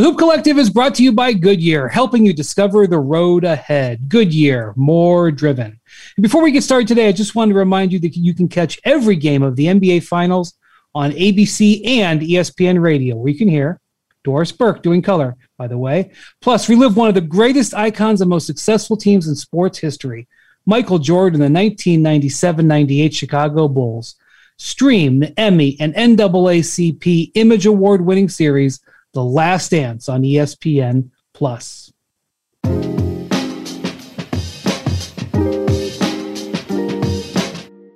The Hoop Collective is brought to you by Goodyear, helping you discover the road ahead. Goodyear, more driven. Before we get started today, I just wanted to remind you that you can catch every game of the NBA Finals on ABC and ESPN Radio, where you can hear Doris Burke doing color, by the way. Plus, relive one of the greatest icons and most successful teams in sports history, Michael Jordan, the 1997 98 Chicago Bulls. Stream the Emmy and NAACP Image Award winning series the Last Dance on ESPN Plus.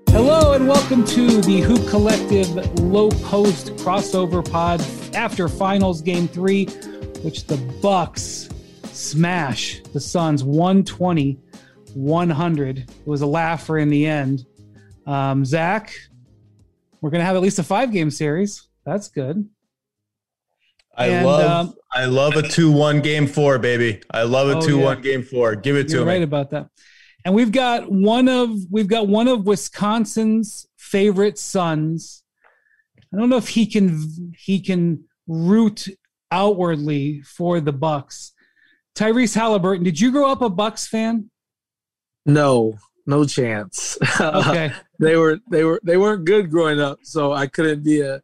Hello and welcome to the Hoop Collective Low Post crossover pod after Finals Game Three, which the Bucks smash the Suns 120 100. It was a laugher in the end. Um, Zach, we're gonna have at least a five game series. That's good. I and, love um, I love a two one game four, baby. I love a oh, two yeah. one game four. Give it You're to right me. Right about that. And we've got one of we've got one of Wisconsin's favorite sons. I don't know if he can he can root outwardly for the Bucks. Tyrese Haliburton, did you grow up a Bucks fan? No, no chance. Okay. they were they were they weren't good growing up, so I couldn't be a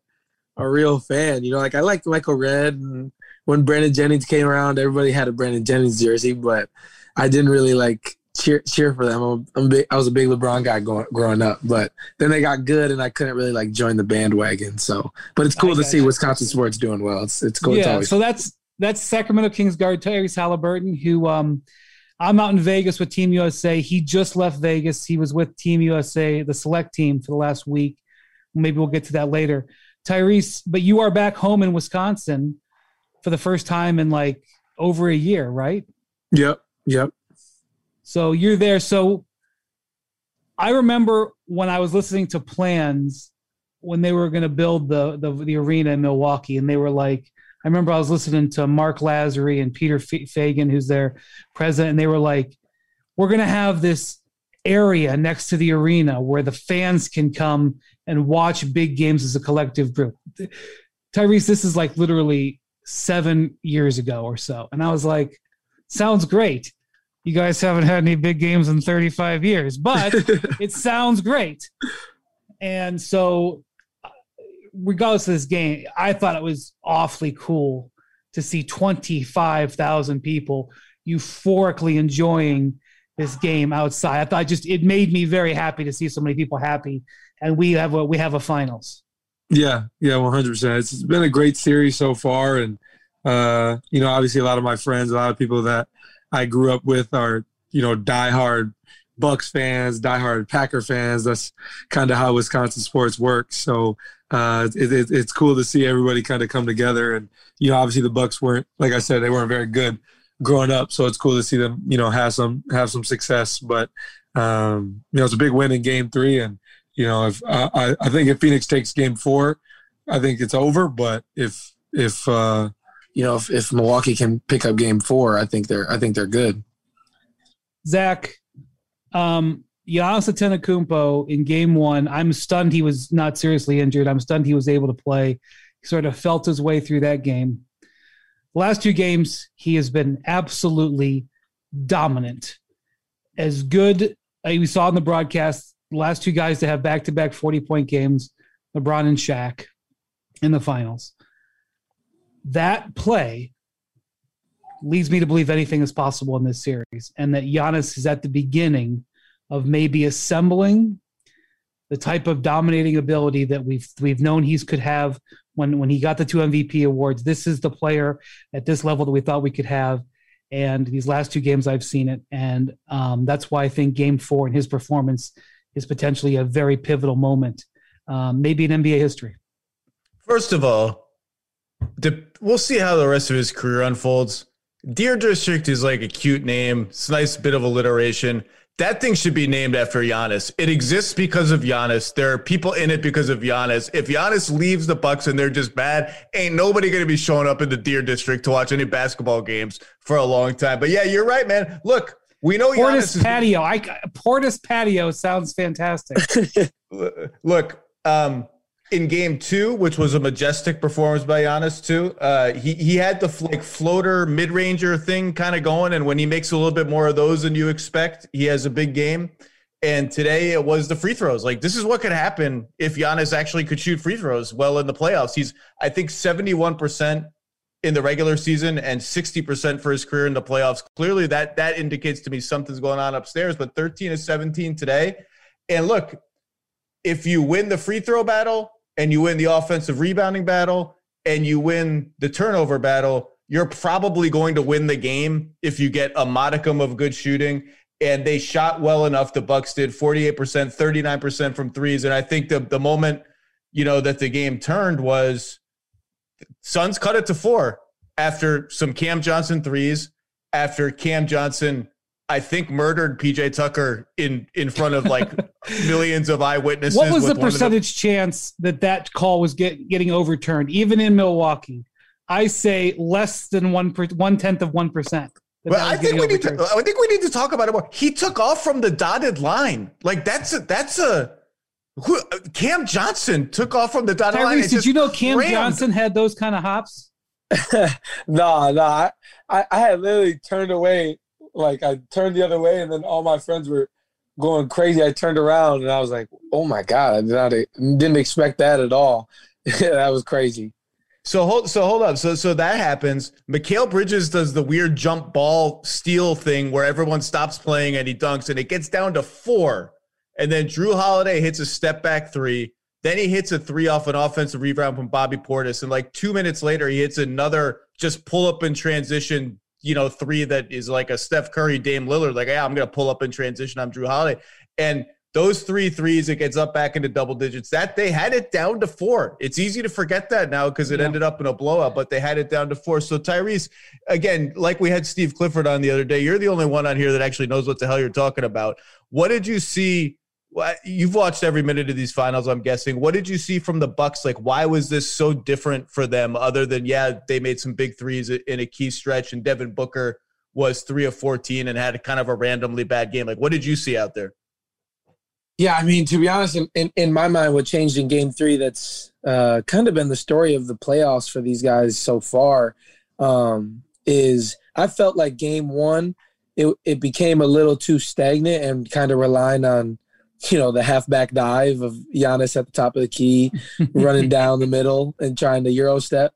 a real fan. You know, like I liked Michael Redd, and when Brandon Jennings came around, everybody had a Brandon Jennings jersey, but I didn't really like cheer cheer for them. I'm, I'm big, I was a big LeBron guy going, growing up, but then they got good, and I couldn't really like join the bandwagon. So, but it's cool to see Wisconsin sports doing well. It's it's cool. Yeah, so that's that's Sacramento Kings guard Tyrese Haliburton, who um, I'm out in Vegas with Team USA. He just left Vegas. He was with Team USA, the select team, for the last week. Maybe we'll get to that later. Tyrese, but you are back home in Wisconsin for the first time in like over a year, right? Yep. Yep. So you're there. So I remember when I was listening to plans when they were going to build the, the, the arena in Milwaukee, and they were like, I remember I was listening to Mark Lasry and Peter Feigin, who's their president, and they were like, "We're going to have this area next to the arena where the fans can come and watch big games as a collective group. Tyrese, this is like literally seven years ago or so. And I was like, sounds great. You guys haven't had any big games in 35 years, but it sounds great. And so, regardless of this game, I thought it was awfully cool to see 25,000 people euphorically enjoying this game outside. I thought just it made me very happy to see so many people happy, and we have a we have a finals. Yeah, yeah, one hundred percent. It's been a great series so far, and uh, you know, obviously, a lot of my friends, a lot of people that I grew up with are you know diehard Bucks fans, diehard Packer fans. That's kind of how Wisconsin sports works. So uh, it, it, it's cool to see everybody kind of come together. And you know, obviously, the Bucks weren't, like I said, they weren't very good growing up. So it's cool to see them, you know, have some have some success. But um, you know, it's a big win in Game Three, and you know, if I I think if Phoenix takes Game Four, I think it's over. But if if uh, you know if, if Milwaukee can pick up Game Four, I think they're I think they're good. Zach, um, Giannis Antetokounmpo in Game One, I'm stunned he was not seriously injured. I'm stunned he was able to play. He sort of felt his way through that game. The last two games, he has been absolutely dominant. As good, uh, we saw in the broadcast, last two guys to have back to back 40 point games, LeBron and Shaq in the finals. That play leads me to believe anything is possible in this series, and that Giannis is at the beginning of maybe assembling the type of dominating ability that we've we've known he's could have when when he got the two MVP awards. This is the player at this level that we thought we could have. And these last two games, I've seen it, and um, that's why I think Game Four and his performance is potentially a very pivotal moment, um, maybe in NBA history. First of all, we'll see how the rest of his career unfolds. Deer District is like a cute name. It's a nice bit of alliteration. That thing should be named after Giannis. It exists because of Giannis. There are people in it because of Giannis. If Giannis leaves the Bucks and they're just bad, ain't nobody going to be showing up in the Deer District to watch any basketball games for a long time. But yeah, you're right, man. Look, we know Portis Giannis patio. I Portis patio sounds fantastic. Look, um, in game two, which was a majestic performance by Giannis too. Uh, he he had the like floater mid ranger thing kind of going, and when he makes a little bit more of those than you expect, he has a big game. And today it was the free throws. Like this is what could happen if Giannis actually could shoot free throws well in the playoffs. He's I think seventy one percent in the regular season and 60% for his career in the playoffs. Clearly that that indicates to me something's going on upstairs, but 13 is 17 today. And look, if you win the free throw battle, and you win the offensive rebounding battle and you win the turnover battle, you're probably going to win the game if you get a modicum of good shooting. And they shot well enough. The Bucks did 48%, 39% from threes. And I think the the moment, you know, that the game turned was Suns cut it to four after some Cam Johnson threes, after Cam Johnson I think murdered PJ Tucker in in front of like millions of eyewitnesses. What was the percentage the- chance that that call was get, getting overturned, even in Milwaukee? I say less than one per, one tenth of one percent. Well, I think we need to. I think we need to talk about it more. He took off from the dotted line. Like that's a that's a. Who, uh, Cam Johnson took off from the dotted Tyrese, line. Did you know Cam rammed. Johnson had those kind of hops? no, no. I, I, I had literally turned away like I turned the other way, and then all my friends were going crazy. I turned around and I was like, "Oh my god!" I did not, didn't expect that at all. that was crazy. So hold so hold up. So so that happens. Mikal Bridges does the weird jump ball steal thing where everyone stops playing and he dunks and it gets down to four. And then Jrue Holiday hits a step back three. Then he hits a three off an offensive rebound from Bobby Portis. And like two minutes later, he hits another just pull up in transition you know, three that is like a Steph Curry, Dame Lillard, like, hey, I'm going to pull up in transition. I'm Jrue Holiday. And those three threes, it gets up back into double digits. That they had it down to four. It's easy to forget that now because it yeah. ended up in a blowout, but they had it down to four. So Tyrese, again, like we had Steve Clifford on the other day, you're the only one on here that actually knows what the hell you're talking about. What did you see you've watched every minute of these finals i'm guessing. What did you see from the bucks? Like why was this so different for them other than yeah they made some big threes in a key stretch and devin booker was 3 of 14 and had kind of a randomly bad game? Like what did you see out there? Yeah i mean to be honest in, in, in my mind what changed in game three that's uh, kind of been the story of the playoffs for these guys so far um, is i felt like game one it, it became a little too stagnant and kind of relying on you know, the halfback dive of Giannis at the top of the key, running down the middle and trying to Euro step.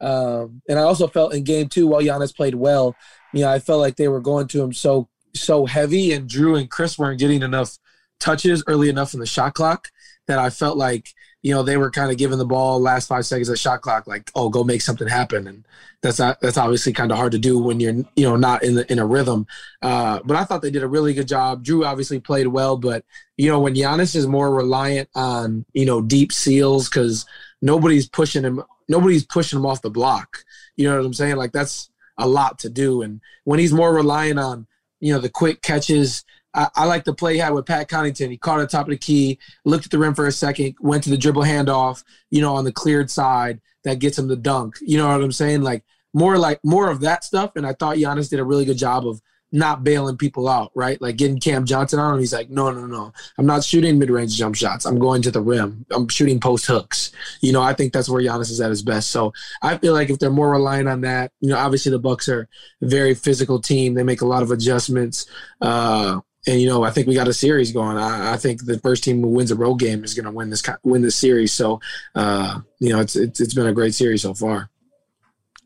Um, and I also felt in game two, while Giannis played well, you know, I felt like they were going to him so so heavy, and Jrue and Chris weren't getting enough touches early enough in the shot clock that I felt like you know they were kind of giving the ball last five seconds of shot clock, like oh go make something happen, and that's not, that's obviously kind of hard to do when you're you know not in the in a rhythm. Uh, but I thought they did a really good job. Jrue obviously played well, but you know when Giannis is more reliant on you know deep seals because nobody's pushing him, nobody's pushing him off the block. You know what I'm saying? Like that's a lot to do, and when he's more reliant on you know the quick catches I, I, like the play he had with Pat Connaughton. He caught the top of the key, looked at the rim for a second, went to the dribble handoff, you know, on the cleared side that gets him the dunk. You know what I'm saying? Like more like more of that stuff. And I thought Giannis did a really good job of not bailing people out, right? Like getting Cam Johnson on him. He's like, no, no, no. I'm not shooting mid range jump shots. I'm going to the rim. I'm shooting post hooks. You know, I think that's where Giannis is at his best. So I feel like if they're more reliant on that, you know, obviously the Bucks are a very physical team. They make a lot of adjustments. Uh, and you know, I think we got a series going. I, I think the first team who wins a road game is going to win this win this series. So, uh, you know, it's, it's it's been a great series so far.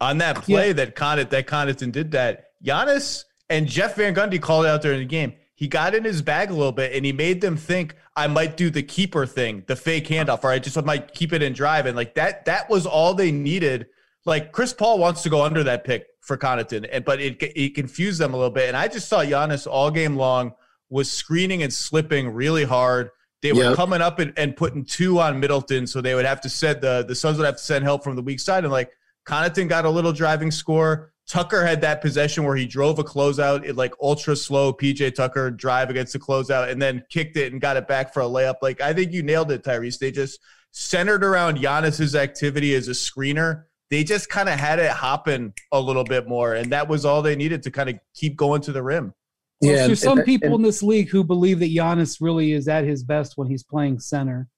On that play yeah. that Connaughton that Connaughton did that, Giannis and Jeff Van Gundy called out there in the game. He got in his bag a little bit and he made them think I might do the keeper thing, the fake handoff, or I just might keep it and drive. And like that, that was all they needed. Like Chris Paul wants to go under that pick for Connaughton, and but it it confused them a little bit. And I just saw Giannis all game long was screening and slipping really hard. They were yep. coming up and, and, putting two on Middleton, so they would have to send the the Suns would have to send help from the weak side. And like Connaughton got a little driving score. Tucker had that possession where he drove a closeout, it like ultra slow PJ Tucker drive against the closeout, and then kicked it and got it back for a layup. Like I think you nailed it, Tyrese. They just centered around Giannis's activity as a screener. They just kind of had it hopping a little bit more, and that was all they needed to kind of keep going to the rim. Well, yeah, there's some and, people and, in this league who believe that Giannis really is at his best when he's playing center.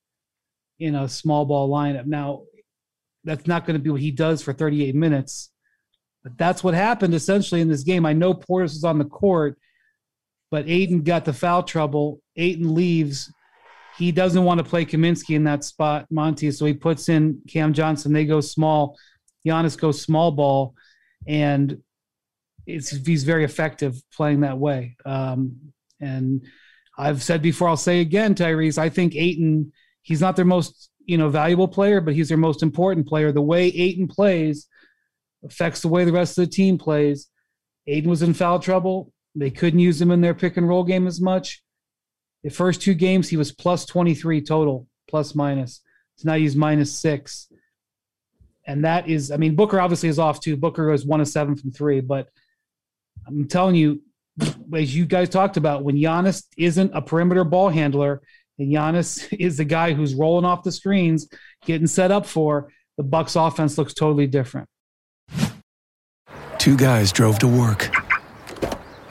in a small ball lineup. Now, that's not going to be what he does for 38 minutes, but that's what happened essentially in this game. I know Portis was on the court, but Ayton got the foul trouble. Ayton leaves. He doesn't want to play Kaminsky in that spot, Monty, so he puts in Cam Johnson. They go small. Giannis goes small ball, and he's very effective playing that way. Um, and I've said before, I'll say again, Tyrese. I think Ayton, He's not their most you know valuable player, but he's their most important player. The way Ayton plays affects the way the rest of the team plays. Ayton was in foul trouble. They couldn't use him in their pick and roll game as much. The first two games, he was plus 23 total, plus minus. Now he's minus six. And that is, I mean, Booker obviously is off too. Booker goes one of seven from three, but I'm telling you, as you guys talked about, when Giannis isn't a perimeter ball handler, and Giannis is the guy who's rolling off the screens, getting set up for, the Bucks offense looks totally different. Two guys drove to work.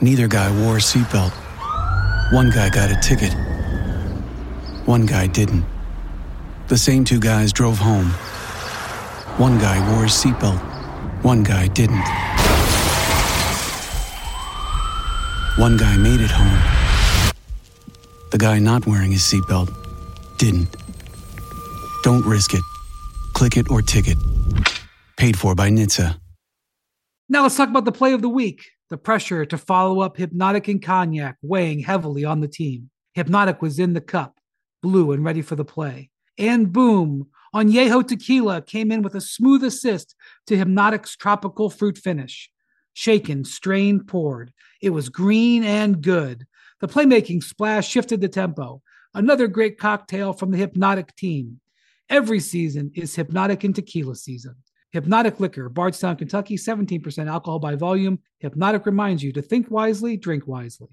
Neither guy wore a seatbelt. One guy got a ticket. One guy didn't. The same two guys drove home. One guy wore a seatbelt. One guy didn't. One guy made it home. The guy not wearing his seatbelt didn't. Don't risk it. Click it or ticket. Paid for by NHTSA. Now let's talk about the play of the week. The pressure to follow up Hypnotic and Cognac weighing heavily on the team. Hypnotic was in the cup, blue and ready for the play. And boom, Añejo Tequila came in with a smooth assist to Hypnotic's tropical fruit finish. Shaken, strained, poured. It was green and good. The playmaking splash shifted the tempo. Another great cocktail from the Hypnotic team. Every season is Hypnotic and Tequila season. Hypnotic Liquor, Bardstown, Kentucky, 17% alcohol by volume. Hypnotic reminds you to think wisely, drink wisely.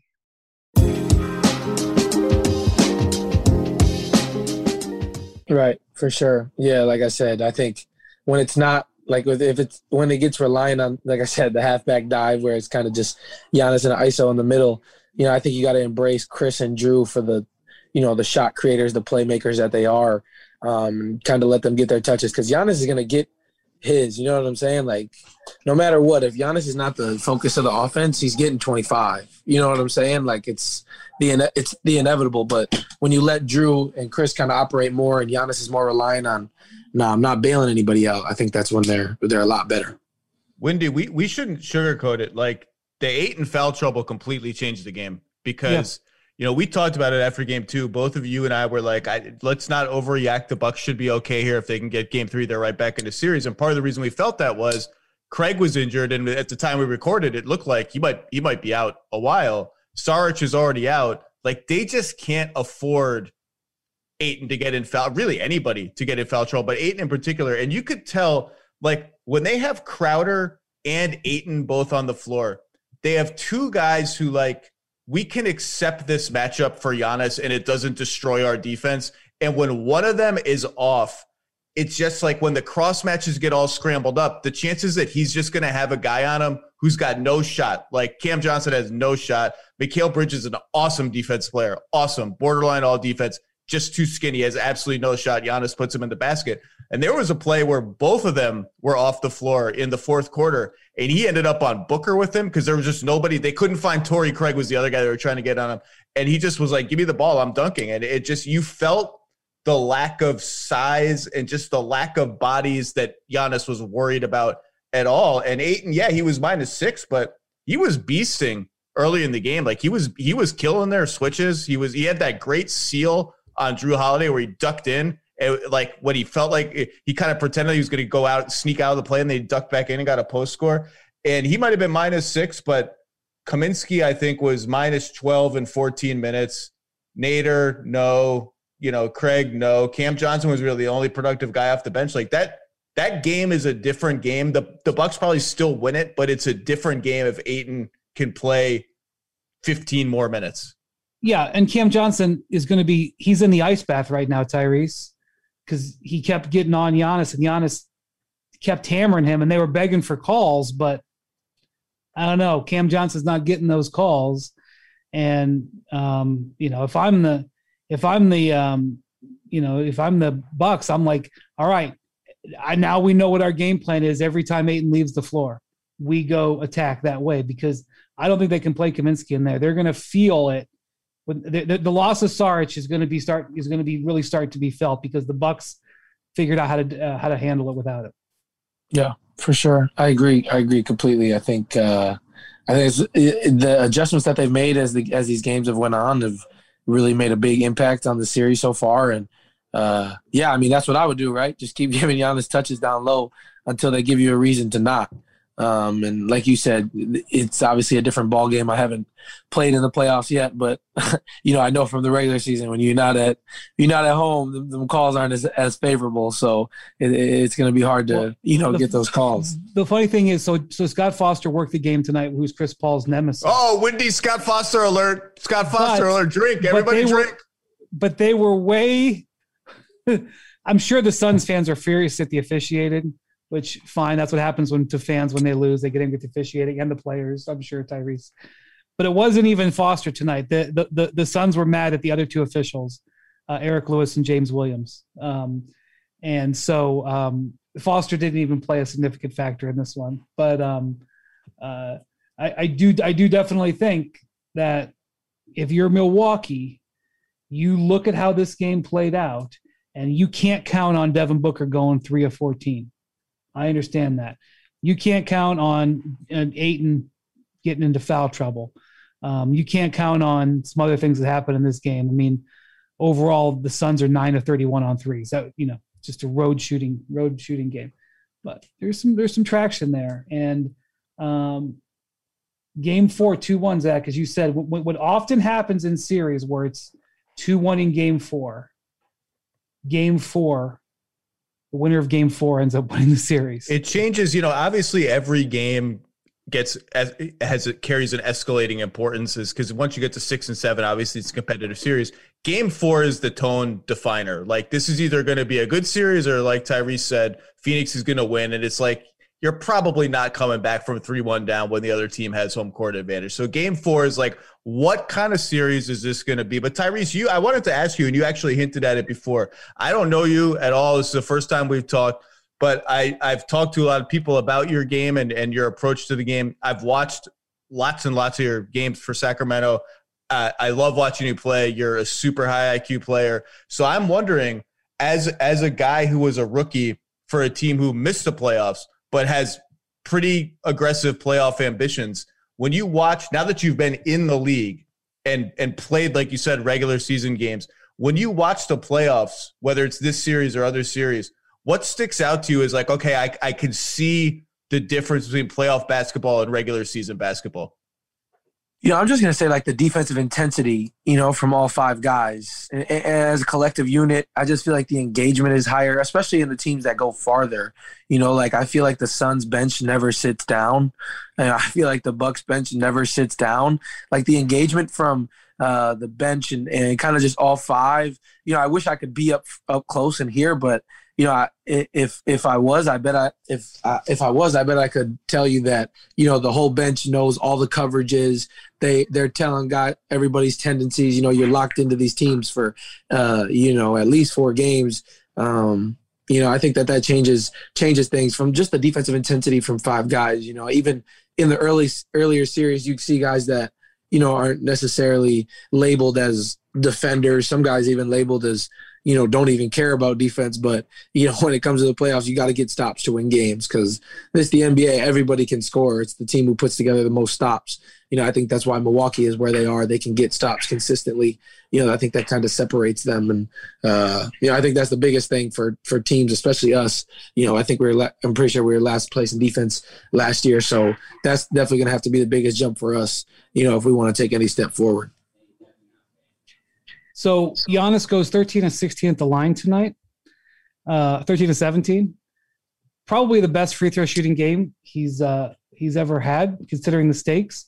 Right, for sure. Yeah, like I said, I think when it's not like if it's when it gets relying on, like I said, the halfback dive where it's kind of just Giannis and ISO in the middle. You know, I think you got to embrace Chris and Jrue for the, you know, the shot creators, the playmakers that they are. Um, kind of let them get their touches because Giannis is going to get his. You know what I'm saying? Like, no matter what, if Giannis is not the focus of the offense, he's getting 25. You know what I'm saying? Like, it's the it's the inevitable. But when you let Jrue and Chris kind of operate more, and Giannis is more relying on no, I'm not bailing anybody out. I think that's when they're they're a lot better. Windy, we we shouldn't sugarcoat it. Like the Ayton foul trouble completely changed the game because yeah. You know we talked about it after game two. Both of you and I were like, I, let's not overreact. The Bucks should be okay here if they can get game three. They're right back in the series. And part of the reason we felt that was Craig was injured, and at the time we recorded, it looked like he might he might be out a while. Saric is already out. Like they just can't afford Ayton to get in foul, really anybody to get in foul trouble, but Ayton in particular. And you could tell, like, when they have Crowder and Ayton both on the floor, they have two guys who, like, we can accept this matchup for Giannis and it doesn't destroy our defense. And when one of them is off, it's just like when the cross matches get all scrambled up, the chances that he's just going to have a guy on him who's got no shot, like Cam Johnson has no shot. Mikal Bridges is an awesome defense player, awesome, borderline all defense just too skinny, has absolutely no shot. Giannis puts him in the basket. And there was a play where both of them were off the floor in the fourth quarter, and he ended up on Booker with him because there was just nobody. They couldn't find Torrey Craig was the other guy they were trying to get on him, and he just was like, "Give me the ball, I'm dunking." And it just you felt the lack of size and just the lack of bodies that Giannis was worried about at all. And Ayton, yeah, he was minus six, but he was beasting early in the game. Like he was he was killing their switches. He was he had that great seal on Jrue Holiday where he ducked in. It, like what he felt like eh, he kind of pretended he was going to go out, sneak out of the play, and they ducked back in and got a post score. And he might have been minus six, but Kaminsky, I think, was minus 12 in 14 minutes. Nader, no. You know, Craig, no. Cam Johnson was really the only productive guy off the bench. Like that, that game is a different game. The the Bucks probably still win it, but it's a different game if Ayton can play 15 more minutes. Yeah, and Cam Johnson is going to be he's in the ice bath right now, Tyrese, because he kept getting on Giannis, and Giannis kept hammering him, and they were begging for calls, but I don't know. Cam Johnson's not getting those calls, and um, you know, if I'm the if I'm the um, you know, if I'm the Bucks, I'm like, all right, I now we know what our game plan is. Every time Ayton leaves the floor, we go attack that way because I don't think they can play Kaminsky in there. They're going to feel it. The, the, the, loss of Saric is going to be start is going to be really start to be felt because the Bucks figured out how to uh, how to handle it without it. Yeah, for sure. I agree. I agree completely. I think uh, I think it, the adjustments that they've made as the as these games have went on have really made a big impact on the series so far. And uh, yeah, I mean that's what I would do, right? Just keep giving Giannis touches down low until they give you a reason to not. Um, and like you said, it's obviously a different ball game. I haven't played in the playoffs yet, but you know, I know from the regular season when you're not at you're not at home, the, the calls aren't as, as favorable. So it, it's going to be hard to well, you know the, get those calls. The funny thing is, so so Scott Foster worked the game tonight, who's Chris Paul's nemesis. Oh, Windy Scott Foster alert! Scott Foster but, alert! Drink, everybody drink. Were, but they were way. I'm sure the Suns fans are furious at the officiating which fine. That's what happens when to fans when they lose, they get angry at the officiating and the players. I'm sure Tyrese, but it wasn't even Foster tonight. The the the, the Suns were mad at the other two officials, uh, Eric Lewis and James Williams, um, and so um, Foster didn't even play a significant factor in this one. But um, uh, I, I do I do definitely think that if you're Milwaukee, you look at how this game played out, and you can't count on Devin Booker going three of fourteen. I understand that. You can't count on an Ayton getting into foul trouble. Um, you can't count on some other things that happen in this game. I mean, overall, the Suns are nine of thirty-one on threes. So you know, just a road shooting road shooting game. But there's some there's some traction there, and um, game four, two one, Zach, as you said, what, what often happens in series where it's two one in game four, game four the winner of game four ends up winning the series. It changes, you know, obviously every game gets as has it carries an escalating importance is because once you get to six and seven, obviously it's a competitive series. Game four is the tone definer. Like this is either going to be a good series or like Tyrese said, Phoenix is going to win. And it's like you're probably not coming back from 3-1 down when the other team has home court advantage. So game four is like, what kind of series is this going to be? But Tyrese, you, I wanted to ask you, and you actually hinted at it before. I don't know you at all. This is the first time we've talked, but I, I've talked to a lot of people about your game and, and your approach to the game. I've watched lots and lots of your games for Sacramento. Uh, I love watching you play. You're a super high IQ player. So I'm wondering, as as a guy who was a rookie for a team who missed the playoffs, but has pretty aggressive playoff ambitions. When you watch now that you've been in the league and and played like you said regular season games, when you watch the playoffs, whether it's this series or other series, what sticks out to you is like, okay, I I can see the difference between playoff basketball and regular season basketball. You know, I'm just going to say like the defensive intensity, you know, from all five guys. And, and as a collective unit, I just feel like the engagement is higher, especially in the teams that go farther. You know, like I feel like the Suns bench never sits down. And I feel like the Bucks bench never sits down. Like the engagement from uh, the bench and, and kind of just all five. You know, I wish I could be up up close and here, but you know, I, if if I was, I bet I if I, if I was, I bet I could tell you that you know the whole bench knows all the coverages. They they're telling guy everybody's tendencies. You know, you're locked into these teams for uh, you know at least four games. Um, you know, I think that that changes changes things from just the defensive intensity from five guys. You know, even in the early earlier series, you see guys that you know aren't necessarily labeled as defenders. Some guys even labeled as you know, don't even care about defense. But, you know, when it comes to the playoffs, you got to get stops to win games because this the NBA. Everybody can score. It's the team who puts together the most stops. You know, I think that's why Milwaukee is where they are. They can get stops consistently. You know, I think that kind of separates them. And, uh, you know, I think that's the biggest thing for, for teams, especially us. You know, I think we are la- I'm pretty sure we were last place in defense last year. So that's definitely going to have to be the biggest jump for us, you know, if we want to take any step forward. So Giannis goes 13 and 16 at the line tonight, uh, 13 to 17. Probably the best free throw shooting game he's uh, he's ever had, considering the stakes.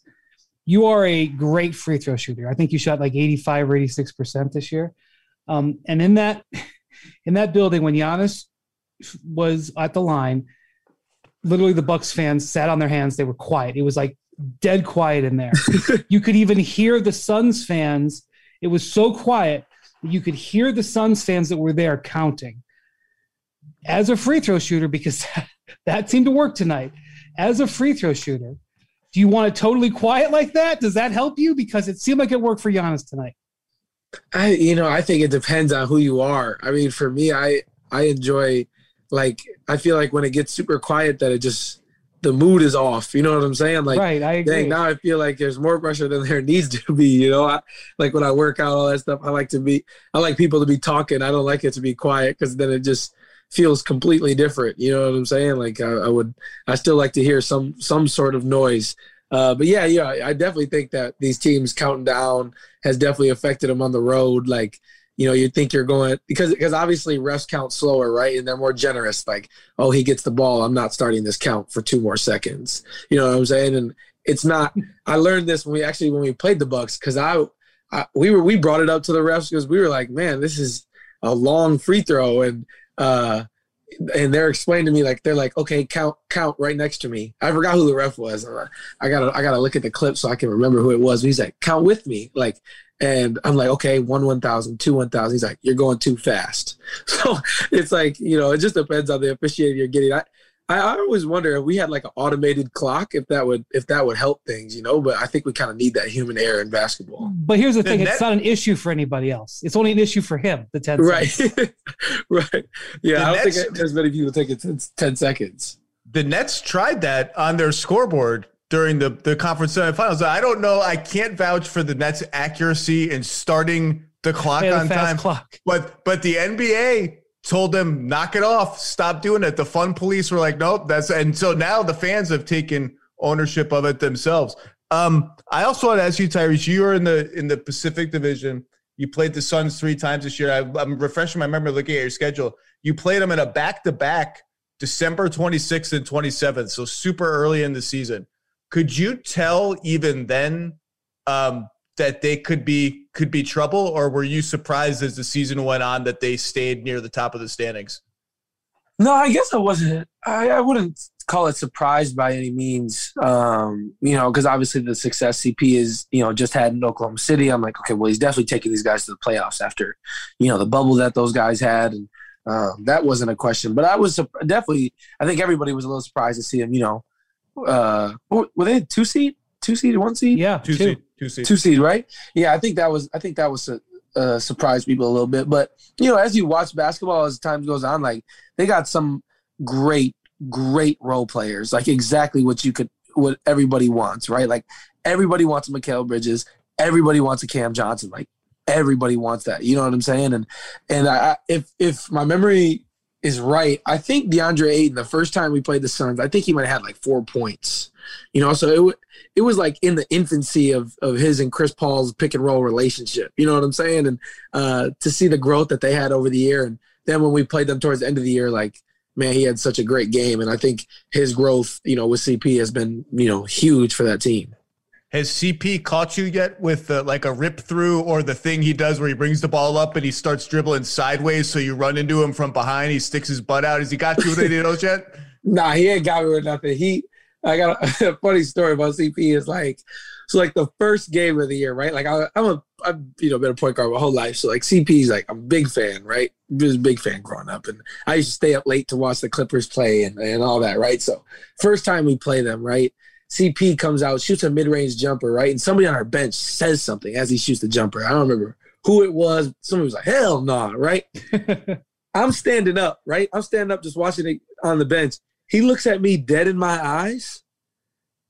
You are a great free throw shooter. I think you shot like 85 or 86 percent this year. Um, and in that in that building, when Giannis was at the line, literally the Bucks fans sat on their hands. They were quiet. It was like dead quiet in there. you could even hear the Suns fans it was so quiet. That you could hear the Suns fans that were there counting. As a free throw shooter, because that seemed to work tonight. As a free throw shooter, do you want it totally quiet like that? Does that help you? Because it seemed like it worked for Giannis tonight. I, you know, I think it depends on who you are. I mean, for me, I, I enjoy, like, I feel like when it gets super quiet, that it just, the mood is off. You know what I'm saying? Like, right, I agree. Dang, now I feel like there's more pressure than there needs to be. You know, I, like when I work out, all that stuff. I like to be, I like people to be talking. I don't like it to be quiet because then it just feels completely different. You know what I'm saying? Like I, I would, I still like to hear some some sort of noise. Uh, but yeah, yeah, I definitely think that these teams counting down has definitely affected them on the road. Like, you know, you think you're going because because obviously refs count slower, right? And they're more generous. Like, oh, he gets the ball, I'm not starting this count for two more seconds. You know what I'm saying? And it's not. I learned this when we actually when we played the Bucks because I, I we were we brought it up to the refs because we were like, man, this is a long free throw and uh, and they're explaining to me like they're like, okay, count, count right next to me. I forgot who the ref was. I gotta, I gotta look at the clip so I can remember who it was. He's like, count with me, like, and I'm like, okay, one one thousand, two one thousand. He's like, you're going too fast. So it's like, you know, it just depends on the officiating you're getting. I, I, I always wonder if we had like an automated clock, if that would if that would help things, you know. But I think we kind of need that human error in basketball. But here's the thing: it's not an issue for anybody else. It's only an issue for him. The ten right, right. Yeah, the I don't Nets, think as many people take it 10, 10 seconds. The Nets tried that on their scoreboard during the the conference semifinals. I don't know. I can't vouch for the Nets' accuracy in starting the clock yeah, on time. Clock. But but the NBA told them knock it off, stop doing it. The fun police were like, nope, that's and so now the fans have taken ownership of it themselves. Um, I also want to ask you, Tyrese, you are in the in the Pacific Division. You played the Suns three times this year. I, am refreshing my memory looking at your schedule. You played them in a back to back December 26th and 27th, so super early in the season. Could you tell even then um, that they could be could be trouble, or were you surprised as the season went on that they stayed near the top of the standings? No, I guess I wasn't. I, I wouldn't call it surprised by any means. Um, you know, because obviously the success CP is, you know, just had in Oklahoma City. I'm like, okay, well, he's definitely taking these guys to the playoffs after, you know, the bubble that those guys had, and um, that wasn't a question. But I was definitely, I think everybody was a little surprised to see him. You know, uh, were they two seed, two seed, one seed? Yeah, two, two. seed two seed, two seed, right? Yeah, I think that was I think that was a, uh, surprised people a little bit. But you know, as you watch basketball as time goes on, like they got some great, great role players, like exactly what you could, what everybody wants, right? Like everybody wants a Mikal Bridges, everybody wants a Cam Johnson, like everybody wants that. You know what I'm saying? And and I, if if my memory is right, I think DeAndre Ayton, the first time we played the Suns, I think he might have had like four points. You know, so it it was like in the infancy of of his and Chris Paul's pick and roll relationship. You know what I'm saying? And uh, to see the growth that they had over the year, and then when we played them towards the end of the year, like man, he had such a great game, and I think his growth, you know, with CP has been you know huge for that team. Has CP caught you yet with uh, like a rip through or the thing he does where he brings the ball up and he starts dribbling sideways so you run into him from behind? He sticks his butt out. Has he got you with any of those yet? Nah, he ain't got me with nothing. He I got a, a, funny story about CP. Is like, so like the first game of the year, right? Like I, am a, I've you know been a point guard my whole life, so like CP's like I'm a big fan, right? Was a big fan growing up, and I used to stay up late to watch the Clippers play and and all that, right? So first time we play them, right? CP comes out, shoots a mid range jumper, right? And somebody on our bench says something as he shoots the jumper. I don't remember who it was. Somebody was like, "Hell no!" Nah, right? I'm standing up, right? I'm standing up, just watching it on the bench. He looks at me dead in my eyes,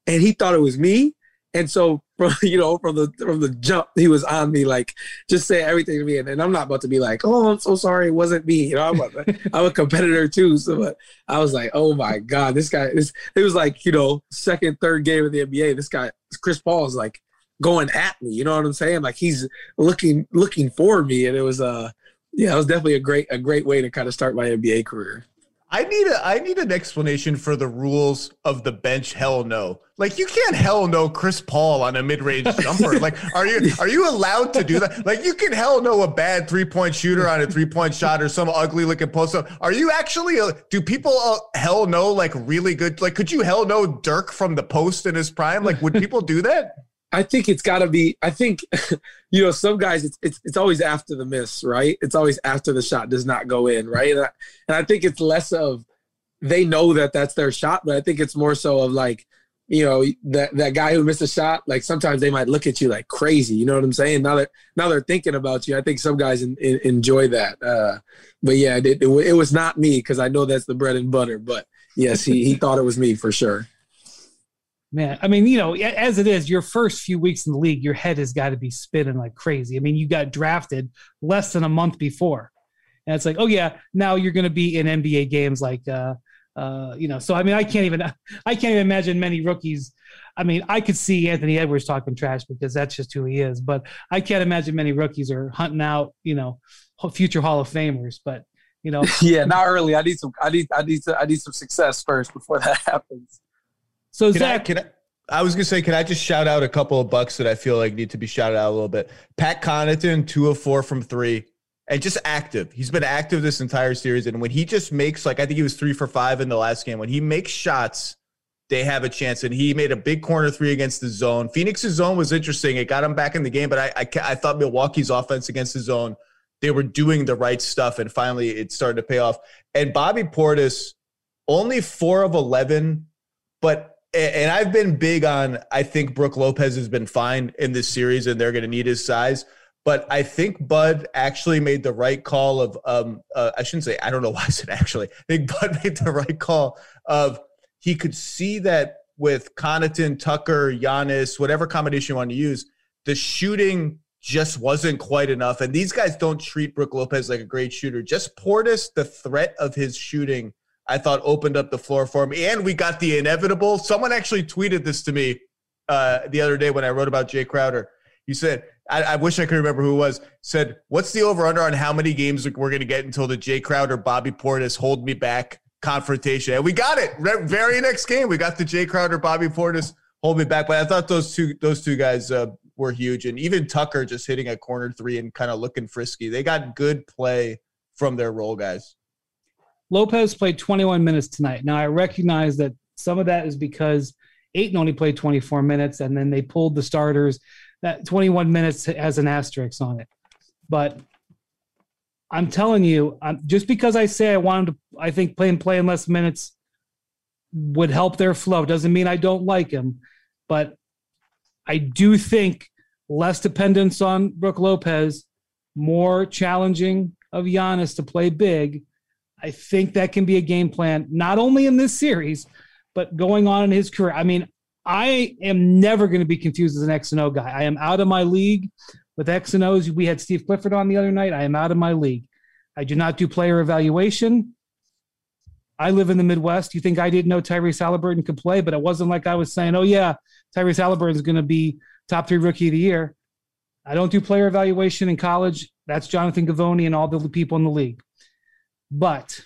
and he thought it was me. And so, from you know, from the from the jump, he was on me, like just say everything to me. And, and I'm not about to be like, "Oh, I'm so sorry, it wasn't me." You know, I'm a, I'm a competitor too. So, but I was like, "Oh my god, this guy!" This it was like you know, second, third game of the NBA. This guy, Chris Paul, is like going at me. You know what I'm saying? Like he's looking looking for me, and it was uh, yeah, it was definitely a great a great way to kind of start my NBA career. I need a I need an explanation for the rules of the bench hell no. Like you can't hell no Chris Paul on a mid-range jumper. like are you are you allowed to do that? Like you can hell no a bad three-point shooter on a three-point shot or some ugly looking post up. Are you actually do people uh, hell no like really good like could you hell no Dirk from the post in his prime? Like would people do that? I think it's got to be. I think, you know, some guys it's, it's it's always after the miss, right? It's always after the shot does not go in, right? And I, and I think it's less of they know that that's their shot, but I think it's more so of like, you know, that that guy who missed a shot. Like sometimes they might look at you like crazy. You know what I'm saying? Now that now they're thinking about you. I think some guys in, in, enjoy that. Uh, but yeah, it, it, it was not me because I know that's the bread and butter. But yes, he he thought it was me for sure. Man, I mean, you know, as it is, your first few weeks in the league, your head has got to be spinning like crazy. I mean, you got drafted less than a month before, and it's like, oh yeah, now you're going to be in NBA games like, uh, uh, you know. So I mean, I can't even, I can't even imagine many rookies. I mean, I could see Anthony Edwards talking trash because that's just who he is, but I can't imagine many rookies are hunting out, you know, future Hall of Famers. But you know, yeah, not early. I need some, I need, I need, to, I need some success first before that happens. So can Zach, I, can I, I was gonna say, can I just shout out a couple of bucks that I feel like need to be shouted out a little bit? Pat Connaughton, two of four from three, and just active. He's been active this entire series, and when he just makes like I think he was three for five in the last game. When he makes shots, they have a chance. And he made a big corner three against the zone. Phoenix's zone was interesting. It got him back in the game, but I I, I thought Milwaukee's offense against the zone, they were doing the right stuff, and finally it started to pay off. And Bobby Portis, only four of eleven, but and I've been big on I think Brook Lopez has been fine in this series and they're going to need his size. But I think Bud actually made the right call of um uh, I shouldn't say I don't know why I said actually. I think Bud made the right call of he could see that with Connaughton, Tucker, Giannis, whatever combination you want to use, the shooting just wasn't quite enough. And these guys don't treat Brook Lopez like a great shooter. Just Portis, the threat of his shooting – I thought opened up the floor for me. And we got the inevitable. Someone actually tweeted this to me uh, the other day when I wrote about Jae Crowder. He said, I, I, wish I could remember who was, said, What's the over under on how many games we're going to get until the Jae Crowder, Bobby Portis hold me back confrontation? And we got it. Very next game, we got the Jae Crowder, Bobby Portis hold me back. But I thought those two those two guys uh, were huge. And even Tucker just hitting a corner three and kind of looking frisky. They got good play from their role guys. Lopez played 21 minutes tonight. Now I recognize that some of that is because Ayton only played 24 minutes, and then they pulled the starters. That 21 minutes has an asterisk on it. But I'm telling you, I'm, just because I say I wanted to, I think playing playing less minutes would help their flow doesn't mean I don't like him. But I do think less dependence on Brook Lopez, more challenging of Giannis to play big I think that can be a game plan, not only in this series, but going on in his career. I mean, I am never going to be confused as an X and O guy. I am out of my league with X and O's. We had Steve Clifford on the other night. I am out of my league. I do not do player evaluation. I live in the Midwest. You think I didn't know Tyrese Haliburton could play, but it wasn't like I was saying, oh, yeah, Tyrese Haliburton is going to be top three rookie of the year. I don't do player evaluation in college. That's Jonathan Givony and all the people in the league. But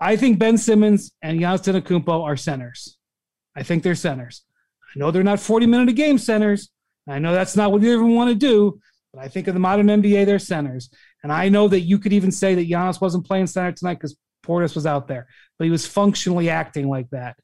I think Ben Simmons and Giannis Antetokounmpo are centers. I think they're centers. I know they're not 40 minute a game centers. I know that's not what you even want to do, but I think in the modern NBA, they're centers. And I know that you could even say that Giannis wasn't playing center tonight because Portis was out there, but he was functionally acting like that.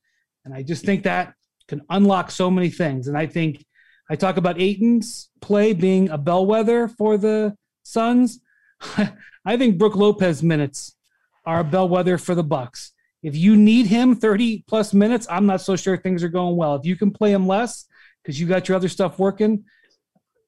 And I just think that can unlock so many things. And I think I talk about Ayton's play being a bellwether for the Suns. I think Brook Lopez minutes are a bellwether for the Bucks. If you need him 30 plus minutes, I'm not so sure things are going well. If you can play him less because you got your other stuff working,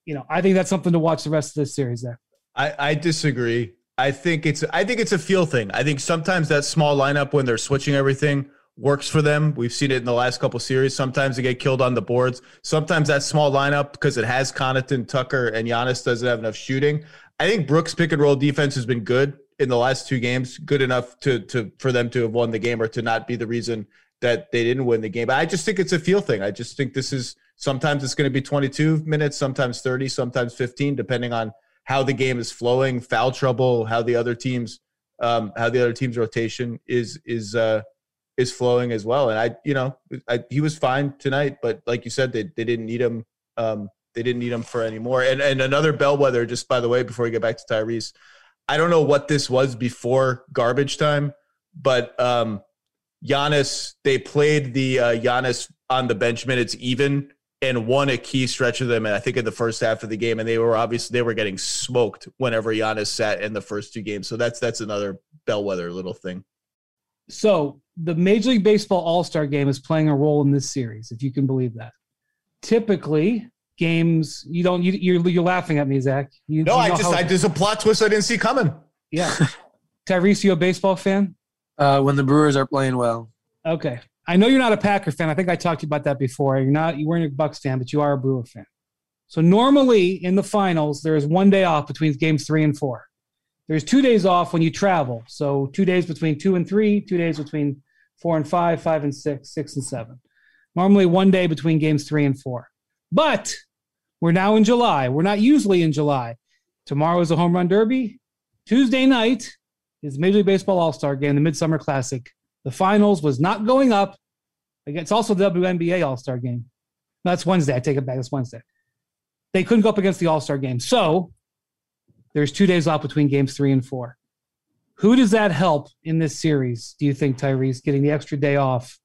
you know, I think that's something to watch the rest of this series there. I, I disagree. I think it's I think it's a feel thing. I think sometimes that small lineup when they're switching everything works for them. We've seen it in the last couple series. Sometimes they get killed on the boards. Sometimes that small lineup because it has Connaughton, Tucker, and Giannis doesn't have enough shooting. I think Brooks pick and roll defense has been good in the last two games, good enough to to for them to have won the game or to not be the reason that they didn't win the game. But I just think it's a feel thing. I just think this is sometimes it's going to be 22 minutes, sometimes 30, sometimes 15, depending on how the game is flowing, foul trouble, how the other teams um, how the other team's rotation is is uh, is flowing as well. And I, you know, I, he was fine tonight, but like you said, they they didn't need him. Um, they didn't need him for anymore. And and another bellwether, just by the way, before we get back to Tyrese, I don't know what this was before garbage time, but um, Giannis, they played the uh, Giannis on the bench minutes even and won a key stretch of them. And I think in the first half of the game, and they were obviously they were getting smoked whenever Giannis sat in the first two games. So that's that's another bellwether little thing. So the Major League Baseball All Star game is playing a role in this series, if you can believe that. Typically, games you don't you, you're you're laughing at me, Zach. You, no, you I just how- I there's a plot twist I didn't see coming. yeah. Tyrese, you a baseball fan? Uh, when the Brewers are playing well. Okay. I know you're not a Packer fan. I think I talked to you about that before. You're not you weren't a Bucks fan, but you are a Brewer fan. So normally in the finals, there is one day off between games three and four. There's two days off when you travel. So two days between two and three, two days between four and five, five and six, six and seven. Normally one day between games three and four. But we're now in July. We're not usually in July. Tomorrow is a home run derby. Tuesday night is Major League Baseball All Star game, the Midsummer Classic. The finals was not going up. It's also the WNBA All Star game. That's Wednesday. I take it back. It's Wednesday. They couldn't go up against the All Star game. So there's two days off between games three and four. Who does that help in this series, do you think, Tyrese, getting the extra day off,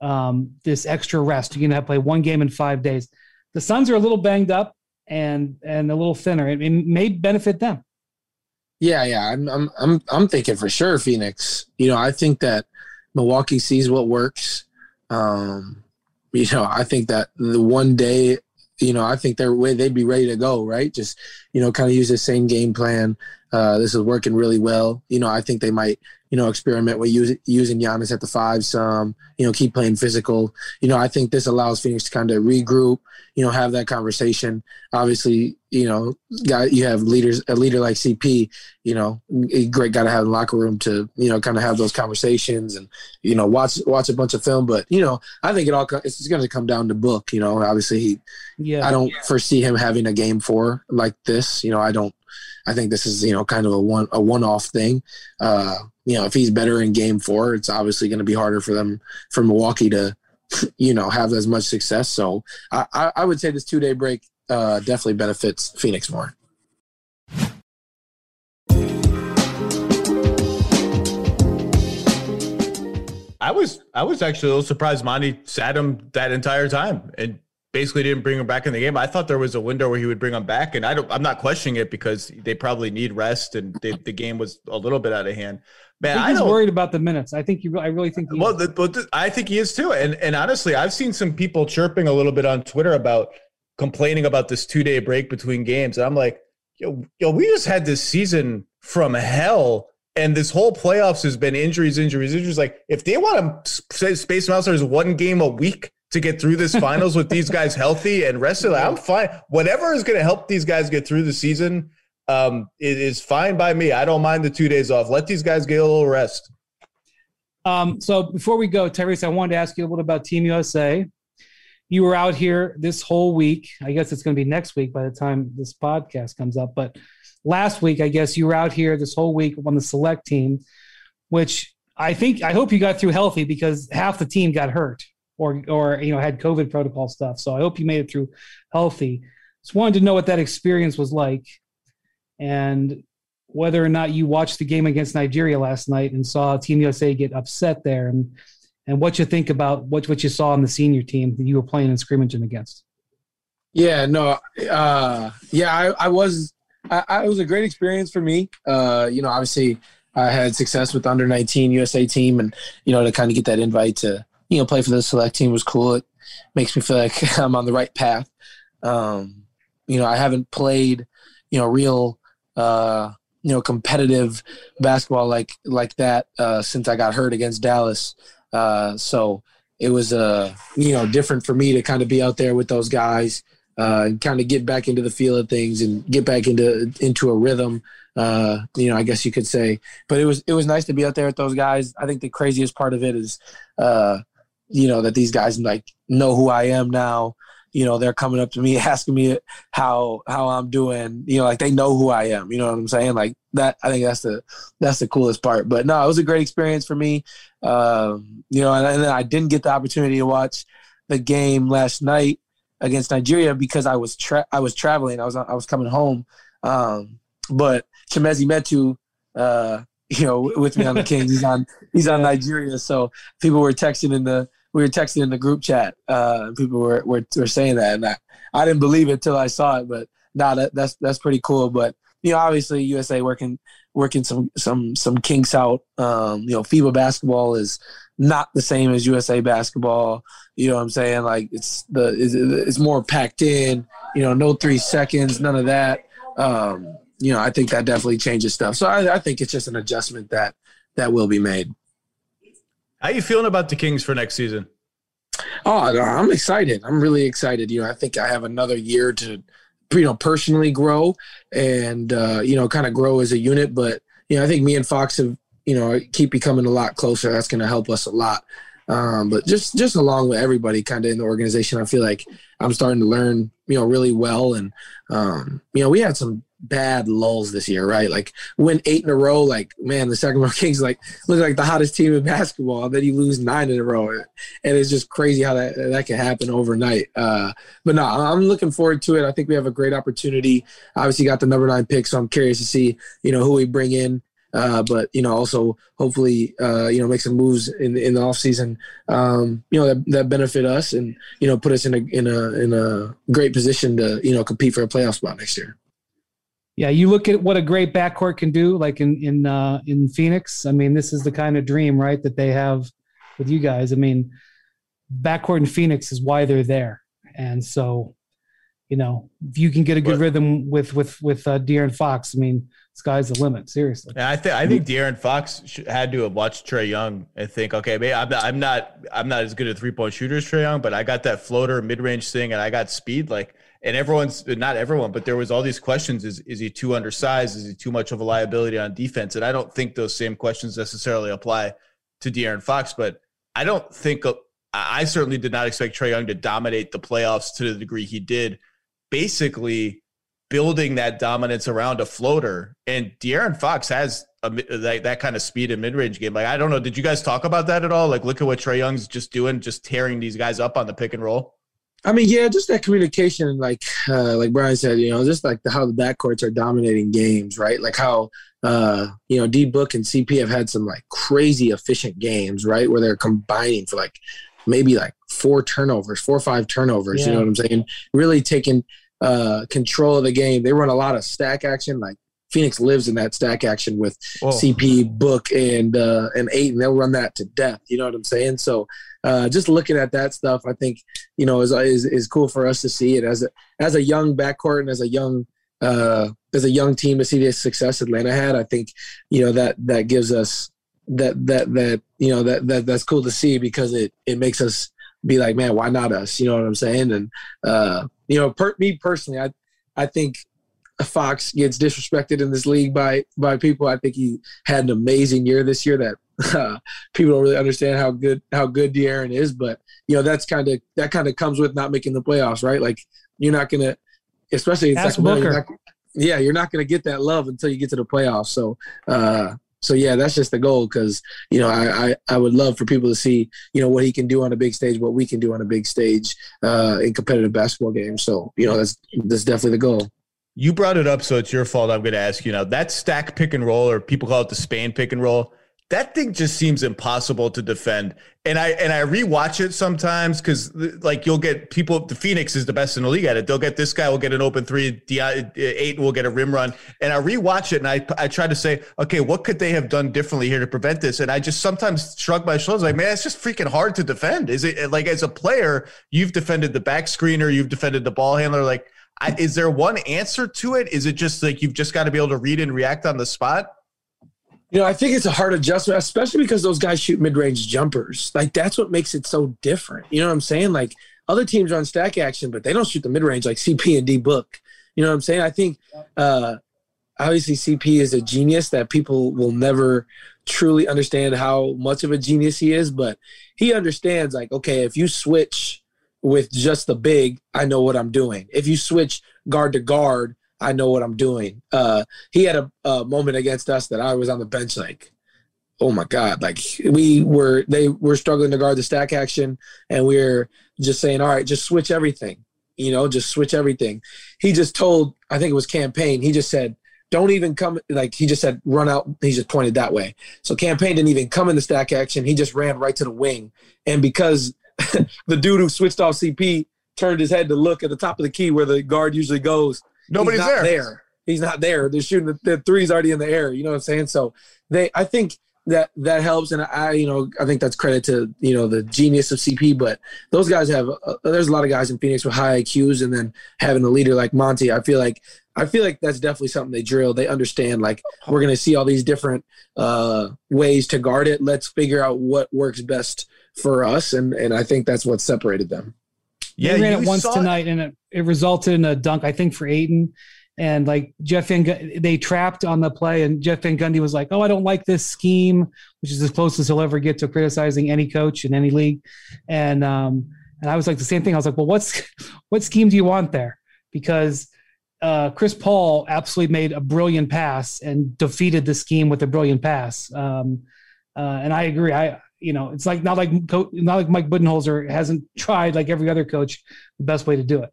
um, this extra rest? You're to have to play one game in five days. The Suns are a little banged up and and a little thinner. It, it may benefit them. Yeah, yeah. I'm I'm I'm I'm thinking for sure Phoenix. You know, I think that Milwaukee sees what works. Um, you know, I think that the one day, you know, I think they're way they'd be ready to go, right? Just, you know, kind of use the same game plan. Uh, this is working really well. You know, I think they might, you know, experiment with use, using Giannis at the five some, you know, keep playing physical. You know, I think this allows Phoenix to kind of regroup, you know, have that conversation. Obviously, you know, guy, you have leaders, a leader like CP, you know, great guy to have in the locker room to, you know, kind of have those conversations and, you know, watch watch a bunch of film. But, you know, I think it all, it's going to come down to book, you know, obviously he, Yeah. I don't foresee him having a game four like this. You know, I don't. I think this is you know kind of a one a one off thing. Uh, you know, if he's better in game four, it's obviously going to be harder for them for Milwaukee to you know have as much success. So I, I, would say this two day break uh, definitely benefits Phoenix more. I was I was actually a little surprised Monty sat him that entire time and basically didn't bring him back in the game. I thought there was a window where he would bring him back, and I don't. I'm not questioning it because they probably need rest, and they, the game was a little bit out of hand. Man, I I, think he's worried about the minutes. I think you. I really think. He Well, the, but the, I think he is too, and and honestly, I've seen some people chirping a little bit on Twitter about complaining about this two day break between games. And I'm like, yo, yo, we just had this season from hell. And this whole playoffs has been injuries, injuries, injuries. Like, if they want to space them out, so there's one game a week to get through this finals with these guys healthy and rested, I'm fine. Whatever is going to help these guys get through the season um, it is fine by me. I don't mind the two days off. Let these guys get a little rest. Um, so before we go, Tyrese, I wanted to ask you a little bit about Team USA. You were out here this whole week. I guess it's going to be next week by the time this podcast comes up. But last week, I guess you were out here this whole week on the select team, which I think I hope you got through healthy because half the team got hurt or or you know had COVID protocol stuff. So I hope you made it through healthy. Just wanted to know what that experience was like, and whether or not you watched the game against Nigeria last night and saw Team USA get upset there, and and what you think about what what you saw on the senior team that you were playing in scrimmaging against. Yeah, no, uh, yeah, I, I was. I, I, it was a great experience for me. Uh, you know, obviously, I had success with under nineteen USA team, and you know, to kind of get that invite to you know play for the select team was cool. It makes me feel like I'm on the right path. Um, you know, I haven't played, you know, real, uh, you know, competitive basketball like like that uh, since I got hurt against Dallas. Uh, so it was, uh, you know, different for me to kind of be out there with those guys uh, and kind of get back into the feel of things and get back into into a rhythm. Uh, you know, I guess you could say. But it was it was nice to be out there with those guys. I think the craziest part of it is, uh, you know, that these guys like know who I am now. You know, they're coming up to me asking me how how I'm doing. You know, like they know who I am. You know what I'm saying? Like that. I think that's the that's the coolest part. But no, it was a great experience for me. Um, you know, and, and then I didn't get the opportunity to watch the game last night against Nigeria because I was tra- I was traveling. I was I was coming home. Um, but Chimezie Metu, uh, you know, with me on the Kings, he's on he's on Nigeria. So people were texting in the we were texting in the group chat. Uh, people were, were were saying that, and I, I didn't believe it till I saw it. But nah, that, that's that's pretty cool. But you know, obviously USA working working some some some kinks out. Um, you know, FIBA basketball is not the same as USA basketball. You know what I'm saying? Like it's the it's, it's more packed in. You know, no three seconds, none of that. Um, you know, I think that definitely changes stuff. So I, I think it's just an adjustment that that will be made. How you feeling about the Kings for next season? Oh, I'm excited. I'm really excited. You know, I think I have another year to, you know, personally grow and uh, you know, kind of grow as a unit. But you know, I think me and Fox have, you know, keep becoming a lot closer. That's going to help us a lot. Um, but just just along with everybody, kind of in the organization, I feel like I'm starting to learn, you know, really well. And um, you know, we had some bad lulls this year, right? Like win eight in a row, like man, the Sacramento Kings like look like the hottest team in basketball. And then you lose nine in a row, and it's just crazy how that that can happen overnight. Uh, but no, I'm looking forward to it. I think we have a great opportunity. Obviously, got the number nine pick, so I'm curious to see you know who we bring in. Uh, but you know, also hopefully, uh, you know, make some moves in in the off season, um, you know, that, that benefit us and you know put us in a in a in a great position to you know compete for a playoff spot next year. Yeah, you look at what a great backcourt can do, like in in uh, in Phoenix. I mean, this is the kind of dream, right, that they have with you guys. I mean, backcourt in Phoenix is why they're there, and so, you know, if you can get a good rhythm with with with uh, De'Aaron Fox, I mean, sky's the limit. Seriously. Yeah, I think I think De'Aaron Fox had to have watched Trae Young and think, okay, maybe I'm not I'm not I'm not as good at three point shooters, Trae Young, but I got that floater mid range thing, and I got speed, like and everyone's not everyone, but there was all these questions: is is he too undersized? Is he too much of a liability on defense? And I don't think those same questions necessarily apply to De'Aaron Fox. But I don't think uh, I certainly did not expect Trae Young to dominate the playoffs to the degree he did. Basically, building that dominance around a floater, and De'Aaron Fox has a, that, that kind of speed in mid range game. Like I don't know, did you guys talk about that at all? Like look at what Trae Young's just doing, just tearing these guys up on the pick and roll. I mean, yeah, just that communication, like uh, like Brian said, you know, just like the, how the backcourts are dominating games, right? Like how uh, you know D Book and CP have had some like crazy efficient games, right, where they're combining for like maybe like four turnovers, four or five turnovers. Yeah. You know what I'm saying? Really taking uh, control of the game. They run a lot of stack action, like Phoenix lives in that stack action with Whoa. CP, Book, and uh, and Ayton. They'll run that to death. You know what I'm saying? So uh, just looking at that stuff, I think you know is, is is cool for us to see it as a as a young backcourt and as a young uh, as a young team to see the success Atlanta had. I think you know that that gives us that that that you know that that that's cool to see because it it makes us be like, man, why not us? You know what I'm saying? And uh, you know, per, me personally, I I think Fox gets disrespected in this league by by people. I think he had an amazing year this year that uh, people don't really understand how good how good De'Aaron is. But you know that's kind of that kind of comes with not making the playoffs, right? Like you're not gonna, especially in Ask Sacramento, you're not, yeah, you're not gonna get that love until you get to the playoffs. So. Uh, so yeah, that's just the goal because you know I, I, I would love for people to see you know what he can do on a big stage, what we can do on a big stage uh, in competitive basketball games. So you know that's that's definitely the goal. You brought it up, so it's your fault. I'm going to ask you now. That stack pick and roll, or people call it the Spain pick and roll, that thing just seems impossible to defend. And I and I rewatch it sometimes because like you'll get people. The Phoenix is the best in the league at it. They'll get this guy will get an open three, uh, eight will get a rim run. And I rewatch it and I I try to say, okay, what could they have done differently here to prevent this? And I just sometimes shrug my shoulders, like, man, it's just freaking hard to defend. Is it like as a player, you've defended the back screener, you've defended the ball handler, like I, is there one answer to it? Is it just like you've just got to be able to read and react on the spot? You know, I think it's a hard adjustment, especially because those guys shoot mid-range jumpers. Like that's what makes it so different. You know what I'm saying? Like other teams run stack action, but they don't shoot the mid-range like CP and D Book. You know what I'm saying? I think uh, obviously CP is a genius that people will never truly understand how much of a genius he is, but he understands like, okay, if you switch with just the big, I know what I'm doing. If you switch guard to guard, I know what I'm doing. Uh, he had a, a, moment against us that I was on the bench like, oh my god, like we were they were struggling to guard the stack action, and we are just saying, all right, just switch everything, you know, just switch everything. He just told, I think it was Cam Payne He just said, don't even come like he just said run out he just pointed that way so Cam Payne didn't even come in the stack action he just ran right to the wing and because the dude who switched off CP turned his head to look at the top of the key where the guard usually goes. Nobody's there. there. He's not there. They're shooting the, the three's already in the air. You know what I'm saying? So they, I think that that helps, and I, you know, I think that's credit to you know the genius of CP. But those guys have. Uh, there's a lot of guys in Phoenix with high IQs, and then having a leader like Monty, I feel like I feel like that's definitely something they drill. They understand like we're going to see all these different uh, ways to guard it. Let's figure out what works best for us, and and I think that's what separated them. Yeah, we ran it once tonight, and it, it resulted in a dunk. I think for Ayton, and like Jeff Van, Gun- they trapped on the play, and Jeff Van Gundy was like, "Oh, I don't like this scheme," which is as close as he'll ever get to criticizing any coach in any league. And um, and I was like the same thing. I was like, "Well, what's what scheme do you want there?" Because uh, Chris Paul absolutely made a brilliant pass and defeated the scheme with a brilliant pass. Um, uh, and I agree. I you know it's like not like not like Mike Budenholzer hasn't tried like every other coach the best way to do it.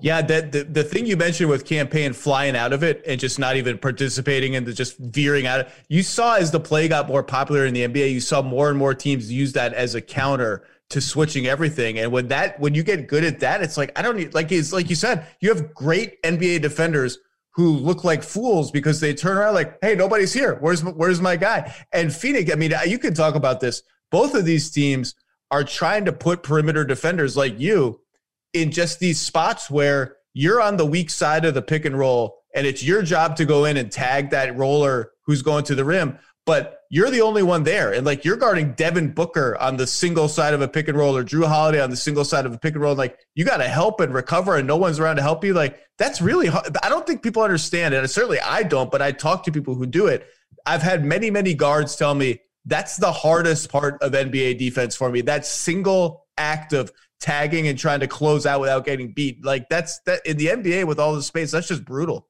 Yeah, that the, the thing you mentioned with Cam Payne flying out of it and just not even participating and just veering out. You saw as the play got more popular in the NBA, you saw more and more teams use that as a counter to switching everything. And when that when you get good at that, it's like I don't need like it's like you said, you have great NBA defenders who look like fools because they turn around like, hey, nobody's here. Where's where's my guy? And Phoenix, I mean, you can talk about this. Both of these teams are trying to put perimeter defenders like you in just these spots where you're on the weak side of the pick and roll and it's your job to go in and tag that roller who's going to the rim but you're the only one there and like you're guarding Devin Booker on the single side of a pick and roll or Jrue Holiday on the single side of a pick and roll And like you got to help and recover and no one's around to help you like that's really hard. I don't think people understand it and certainly I don't but I talk to people who do it I've had many many guards tell me that's the hardest part of NBA defense for me that single act of tagging and trying to close out without getting beat. Like that's that in the NBA with all the space, that's just brutal.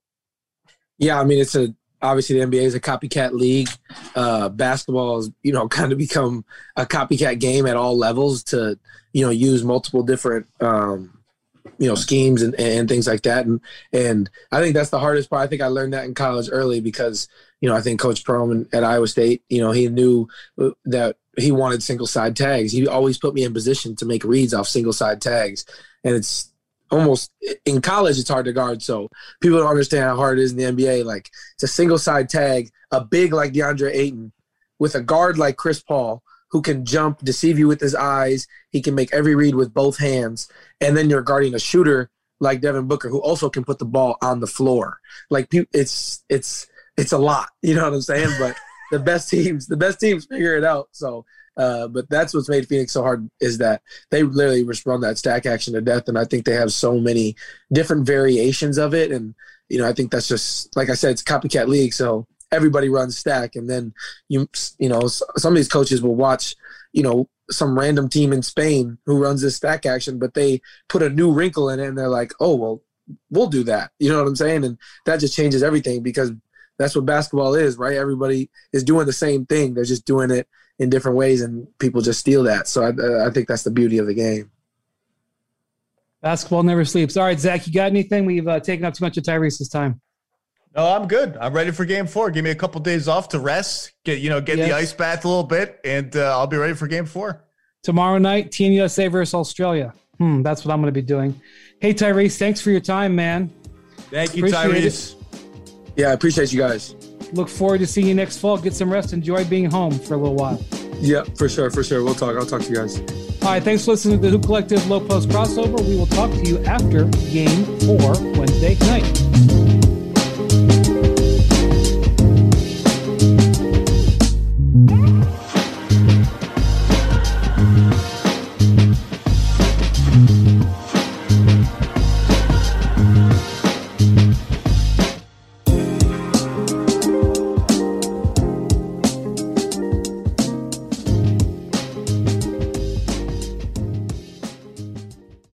Yeah, I mean it's a obviously the NBA is a copycat league. Uh, basketball has you know kind of become a copycat game at all levels to you know use multiple different um, you know schemes and, and things like that. And and I think that's the hardest part. I think I learned that in college early because you know I think Coach Prohm at Iowa State you know he knew that he wanted single side tags. He always put me in position to make reads off single side tags, and it's almost in college it's hard to guard. So people don't understand how hard it is in the NBA. Like it's a single side tag, a big like DeAndre Ayton with a guard like Chris Paul who can jump, deceive you with his eyes. He can make every read with both hands, and then you're guarding a shooter like Devin Booker who also can put the ball on the floor. Like it's it's it's a lot. You know what I'm saying? But the best teams, the best teams figure it out. So, uh, but that's what's made Phoenix so hard is that they literally just run that stack action to death, and I think they have so many different variations of it. And you know, I think that's just like I said, it's copycat league, so everybody runs stack, and then you you know some of these coaches will watch you know some random team in Spain who runs this stack action, but they put a new wrinkle in it, and they're like, oh well, we'll do that. You know what I'm saying? And that just changes everything because that's what basketball is, right? Everybody is doing the same thing. They're just doing it in different ways, and people just steal that. So I, I think that's the beauty of the game. Basketball never sleeps. All right, Zach, you got anything? We've uh, taken up too much of Tyrese's time. No, I'm good. I'm ready for game four. Give me a couple days off to rest, get you know, get Yes. the ice bath a little bit, and uh, I'll be ready for game four. Tomorrow night, Team USA versus Australia. Hmm, that's what I'm going to be doing. Hey, Tyrese, thanks for your time, man. Thank you, Appreciate it. Tyrese. Yeah, I appreciate you guys. Look forward to seeing you next fall. Get some rest. Enjoy being home for a little while. Yeah, for sure, for sure. We'll talk. I'll talk to you guys. All right, thanks for listening to the Hoop Collective Lowe Post crossover. We will talk to you after game four Wednesday night.